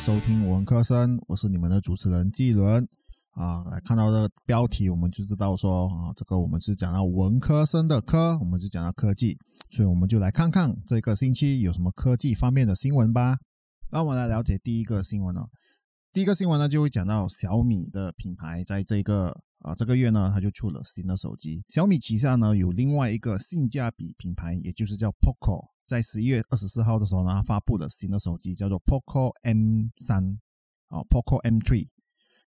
收听文科生，我是你们的主持人季伦啊。来看到这标题，我们就知道说啊，这个我们是讲到文科生的科，我们就讲到科技，所以我们就来看看这个星期有什么科技方面的新闻吧。那我们来了解第一个新闻哦。第一个新闻呢，就会讲到小米的品牌在这个啊这个月呢，它就出了新的手机。小米旗下呢有另外一个性价比品牌，也就是叫 Poco。在十一月二十四号的时候呢，发布了新的手机，叫做 Poco M 三，啊，Poco M three。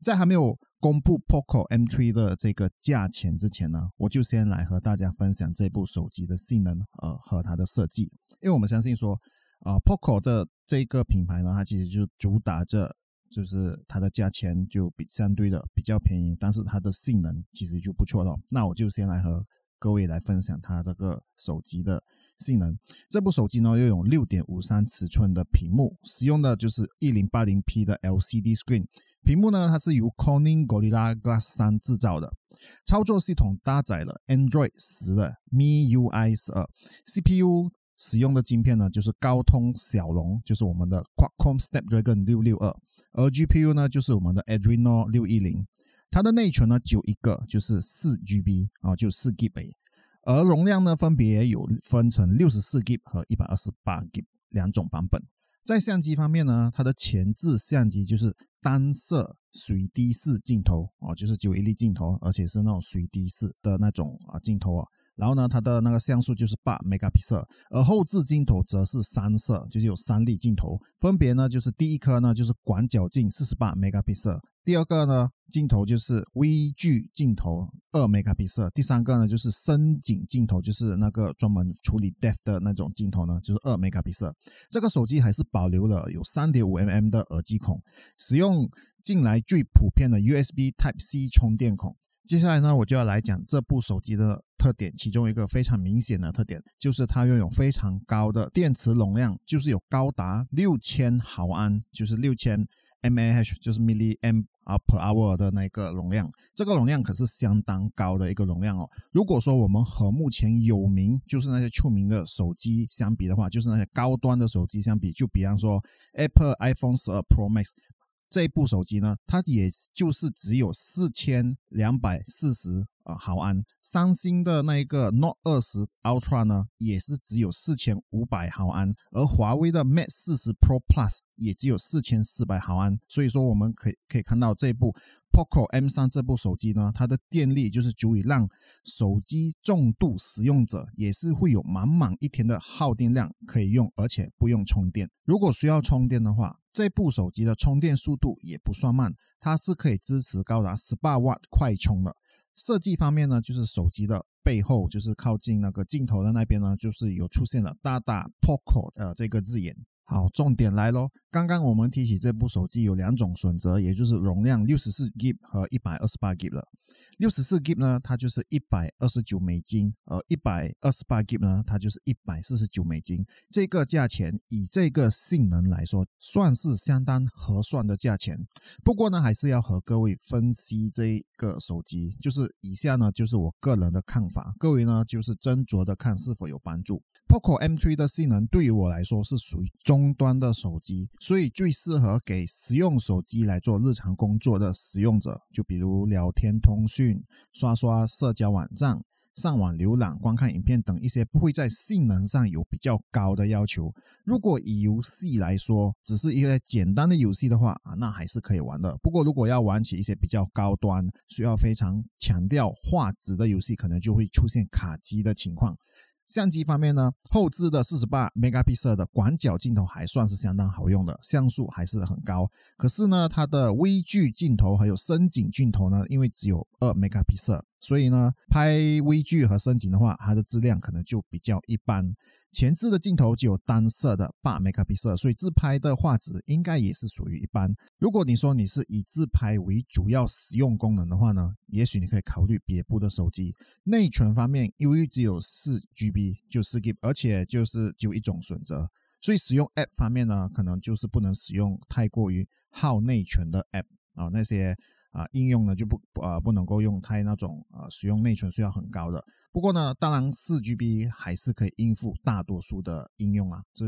在还没有公布 Poco M three 的这个价钱之前呢，我就先来和大家分享这部手机的性能，呃，和它的设计。因为我们相信说，啊，Poco 的这个品牌呢，它其实就主打着，就是它的价钱就比相对的比较便宜，但是它的性能其实就不错了。那我就先来和各位来分享它这个手机的。性能，这部手机呢，拥有六点五三尺寸的屏幕，使用的就是一零八零 P 的 LCD screen。屏幕呢，它是由 Corning Gorilla Glass 三制造的。操作系统搭载了 Android 十的 MIUI 十二。CPU 使用的晶片呢，就是高通骁龙，就是我们的 Qualcomm Snapdragon 六六二。而 GPU 呢，就是我们的 Adreno 六一零。它的内存呢，就一个，就是四 GB 啊，就四 GB。而容量呢，分别有分成六十四 G 和一百二十八 G 两种版本。在相机方面呢，它的前置相机就是单摄水滴式镜头哦，就是九一粒镜头，而且是那种水滴式的那种啊镜头啊。然后呢，它的那个像素就是八 megapixel，而后置镜头则是三摄，就是有三粒镜头，分别呢就是第一颗呢就是广角镜四十八 megapixel。第二个呢，镜头就是微距镜头二 megapixel，第三个呢就是深景镜头，就是那个专门处理 depth 的那种镜头呢，就是二 megapixel。这个手机还是保留了有三点五 mm 的耳机孔，使用近来最普遍的 USB Type C 充电孔。接下来呢，我就要来讲这部手机的特点，其中一个非常明显的特点就是它拥有非常高的电池容量，就是有高达六千毫安，就是六千。mAh 就是 milli AM per hour 的那个容量，这个容量可是相当高的一个容量哦。如果说我们和目前有名就是那些出名的手机相比的话，就是那些高端的手机相比，就比方说 Apple iPhone 十二 Pro Max 这部手机呢，它也就是只有四千两百四十。啊，毫安，三星的那一个 Note 二十 Ultra 呢，也是只有四千五百毫安，而华为的 Mate 四十 Pro Plus 也只有四千四百毫安。所以说，我们可以可以看到这部 Poco M 三这部手机呢，它的电力就是足以让手机重度使用者也是会有满满一天的耗电量可以用，而且不用充电。如果需要充电的话，这部手机的充电速度也不算慢，它是可以支持高达十八瓦快充的。设计方面呢，就是手机的背后，就是靠近那个镜头的那边呢，就是有出现了大大 Poco 呃这个字眼。好，重点来喽。刚刚我们提起这部手机有两种选择，也就是容量六十四 G 和一百二十八 G 了。六十四 G 呢，它就是一百二十九美金，而一百二十八 G 呢，它就是一百四十九美金。这个价钱以这个性能来说，算是相当合算的价钱。不过呢，还是要和各位分析这个手机，就是以下呢，就是我个人的看法，各位呢就是斟酌的看是否有帮助。Poco M3 的性能对于我来说是属于中端的手机，所以最适合给实用手机来做日常工作的使用者，就比如聊天、通讯、刷刷社交网站、上网浏览、观看影片等一些不会在性能上有比较高的要求。如果以游戏来说，只是一个简单的游戏的话啊，那还是可以玩的。不过如果要玩起一些比较高端、需要非常强调画质的游戏，可能就会出现卡机的情况。相机方面呢，后置的四十八 megapixel 的广角镜头还算是相当好用的，像素还是很高。可是呢，它的微距镜头还有深景镜头呢，因为只有二 megapixel，所以呢，拍微距和深景的话，它的质量可能就比较一般。前置的镜头只有单色的八 megapixel，所以自拍的画质应该也是属于一般。如果你说你是以自拍为主要使用功能的话呢，也许你可以考虑别部的手机。内存方面，由于只有四 GB 就四 GB，而且就是只有一种选择，所以使用 App 方面呢，可能就是不能使用太过于耗内存的 App 啊，那些啊应用呢就不啊不能够用太那种啊使用内存需要很高的。不过呢，当然四 GB 还是可以应付大多数的应用啊，这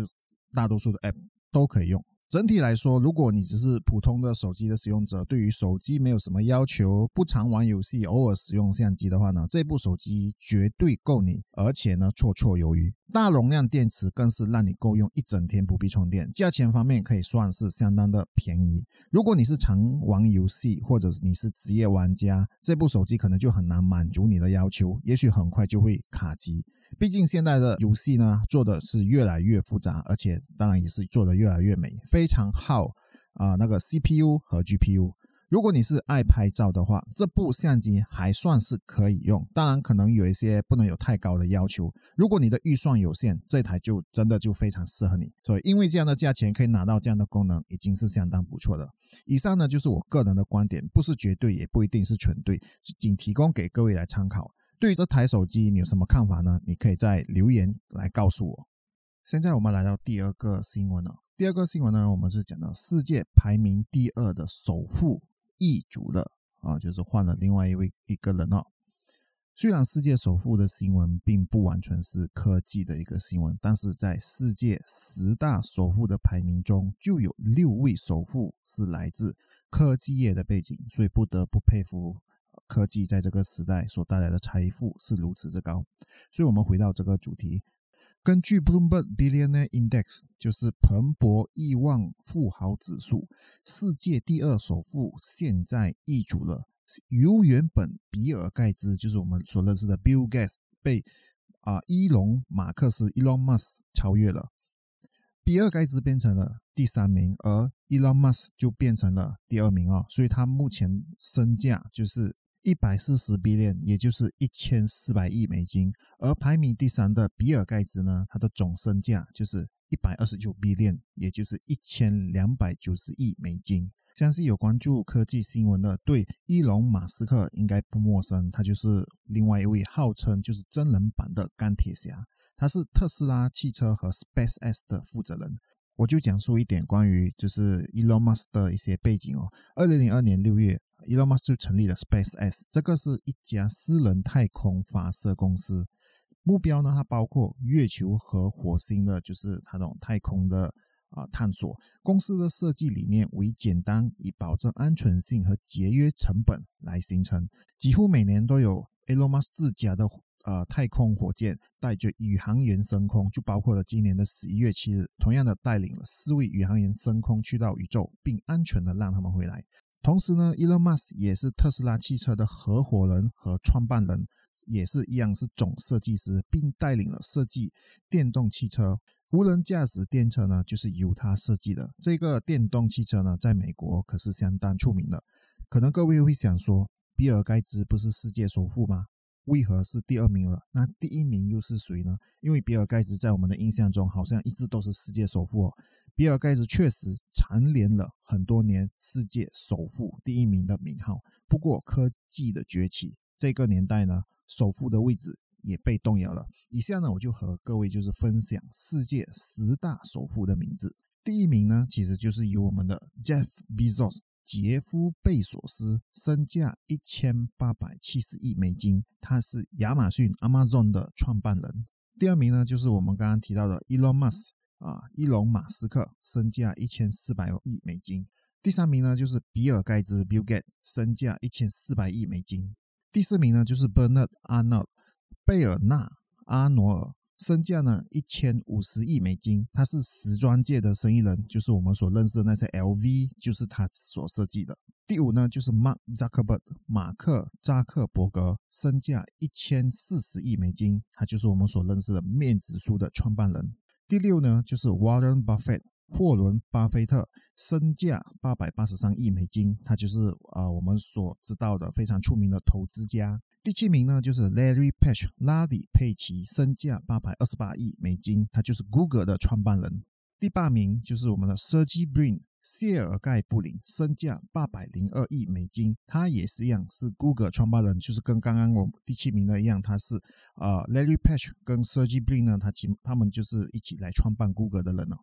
大多数的 App 都可以用。整体来说，如果你只是普通的手机的使用者，对于手机没有什么要求，不常玩游戏，偶尔使用相机的话呢，这部手机绝对够你，而且呢绰绰有余。大容量电池更是让你够用一整天不必充电。价钱方面可以算是相当的便宜。如果你是常玩游戏，或者你是职业玩家，这部手机可能就很难满足你的要求，也许很快就会卡机。毕竟现在的游戏呢，做的是越来越复杂，而且当然也是做的越来越美，非常耗啊那个 CPU 和 GPU。如果你是爱拍照的话，这部相机还算是可以用，当然可能有一些不能有太高的要求。如果你的预算有限，这台就真的就非常适合你。所以因为这样的价钱可以拿到这样的功能，已经是相当不错的。以上呢就是我个人的观点，不是绝对，也不一定是全对，仅提供给各位来参考。对于这台手机，你有什么看法呢？你可以在留言来告诉我。现在我们来到第二个新闻了。第二个新闻呢，我们是讲到世界排名第二的首富易主了啊，就是换了另外一位一个人哦。虽然世界首富的新闻并不完全是科技的一个新闻，但是在世界十大首富的排名中，就有六位首富是来自科技业的背景，所以不得不佩服。科技在这个时代所带来的财富是如此之高，所以，我们回到这个主题。根据 Bloomberg Billionaire Index，就是彭博亿万富豪指数，世界第二首富现在易主了，由原本比尔盖茨，就是我们所认识的 Bill Gates，被啊伊隆马克思 Elon Musk 超越了。比尔盖茨变成了第三名，而 Elon Musk 就变成了第二名啊，所以他目前身价就是。一百四十 billion，也就是一千四百亿美金。而排名第三的比尔盖茨呢，他的总身价就是一百二十九 billion，也就是一千两百九十亿美金。相信有关注科技新闻的，对伊隆马斯克应该不陌生。他就是另外一位号称就是真人版的钢铁侠，他是特斯拉汽车和 SpaceX 的负责人。我就讲述一点关于就是 Elon Musk 的一些背景哦。二零零二年六月。Elon Musk 就成立了 SpaceX，这个是一家私人太空发射公司。目标呢，它包括月球和火星的，就是它这种太空的啊探索。公司的设计理念为简单，以保证安全性和节约成本来形成。几乎每年都有 Elon Musk 自家的呃太空火箭带着宇航员升空，就包括了今年的十一月七日，同样的带领了四位宇航员升空去到宇宙，并安全的让他们回来。同时呢，Elon Musk 也是特斯拉汽车的合伙人和创办人，也是一样是总设计师，并带领了设计电动汽车、无人驾驶电车呢，就是由他设计的。这个电动汽车呢，在美国可是相当出名的。可能各位会想说，比尔盖茨不是世界首富吗？为何是第二名了？那第一名又是谁呢？因为比尔盖茨在我们的印象中，好像一直都是世界首富哦。比尔盖茨确实蝉联了很多年世界首富第一名的名号。不过，科技的崛起，这个年代呢，首富的位置也被动摇了。以下呢，我就和各位就是分享世界十大首富的名字。第一名呢，其实就是由我们的 Jeff Bezos 杰夫贝索斯，身价一千八百七十亿美金，他是亚马逊 Amazon 的创办人。第二名呢，就是我们刚刚提到的 Elon Musk。啊，伊隆马斯克身价一千四百亿美金。第三名呢，就是比尔盖茨 Bill Gates，身价一千四百亿美金。第四名呢，就是 Bernard Arnault 贝尔纳阿诺尔，身价呢一千五十亿美金。他是时装界的生意人，就是我们所认识的那些 LV，就是他所设计的。第五呢，就是 Mark Zuckerberg 马克扎克伯格，身价一千四十亿美金，他就是我们所认识的面子书的创办人。第六呢，就是 Warren Buffett 霍伦巴菲特，身价八百八十三亿美金，他就是啊我们所知道的非常出名的投资家。第七名呢，就是 Larry Page 拉里佩奇，身价八百二十八亿美金，他就是 Google 的创办人。第八名就是我们的 Sergey Brin 谢尔盖布林，身价八百零二亿美金，他也是一样是 Google 创办人，就是跟刚刚我第七名的一样，他是啊 Larry Page 跟 Sergey Brin 呢，他其他们就是一起来创办 Google 的人哦。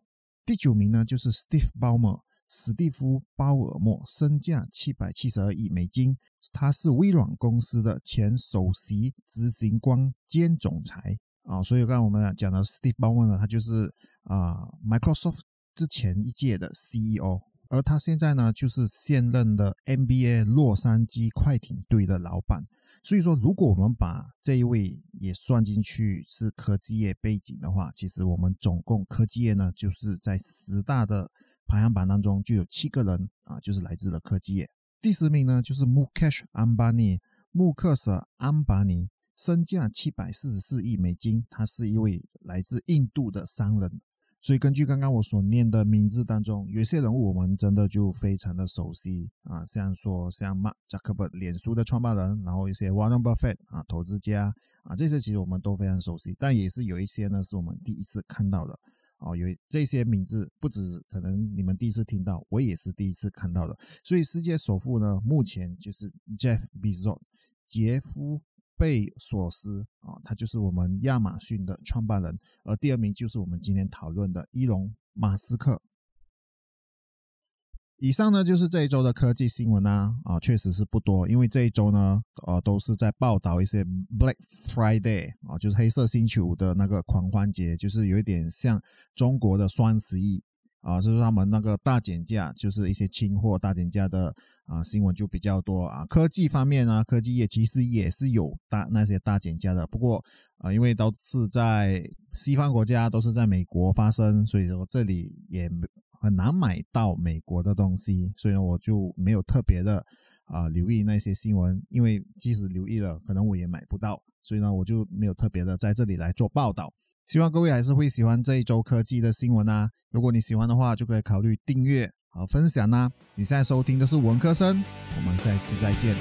第九名呢就是 Steve Ballmer 史蒂夫鲍尔默，身价七百七十二亿美金，他是微软公司的前首席执行官兼总裁。啊，所以刚刚我们讲的 Steve Ballmer 呢，他就是啊 Microsoft。之前一届的 CEO，而他现在呢就是现任的 NBA 洛杉矶快艇队的老板。所以说，如果我们把这一位也算进去是科技业背景的话，其实我们总共科技业呢就是在十大的排行榜当中就有七个人啊，就是来自了科技业。第十名呢就是 Mukesh Ambani，穆克舍安巴尼，身价七百四十四亿美金，他是一位来自印度的商人。所以根据刚刚我所念的名字当中，有些人物我们真的就非常的熟悉啊，像说像 Mark Zuckerberg 脸书的创办人，然后一些 Warren Buffett 啊投资家啊，这些其实我们都非常熟悉，但也是有一些呢是我们第一次看到的哦，有这些名字不止可能你们第一次听到，我也是第一次看到的。所以世界首富呢，目前就是 Jeff Bezos，杰夫。贝索斯啊，他就是我们亚马逊的创办人，而第二名就是我们今天讨论的伊隆马斯克。以上呢就是这一周的科技新闻啊，啊，确实是不多，因为这一周呢，呃，都是在报道一些 Black Friday 啊，就是黑色星期五的那个狂欢节，就是有一点像中国的双十一啊，就是他们那个大减价，就是一些清货大减价的。啊，新闻就比较多啊。科技方面呢，科技业其实也是有大那些大减价的。不过啊，因为都是在西方国家，都是在美国发生，所以说这里也很难买到美国的东西。所以呢，我就没有特别的啊留意那些新闻，因为即使留意了，可能我也买不到。所以呢，我就没有特别的在这里来做报道。希望各位还是会喜欢这一周科技的新闻啊。如果你喜欢的话，就可以考虑订阅。和，分享呢？你现在收听的是文科生，我们下一次再见。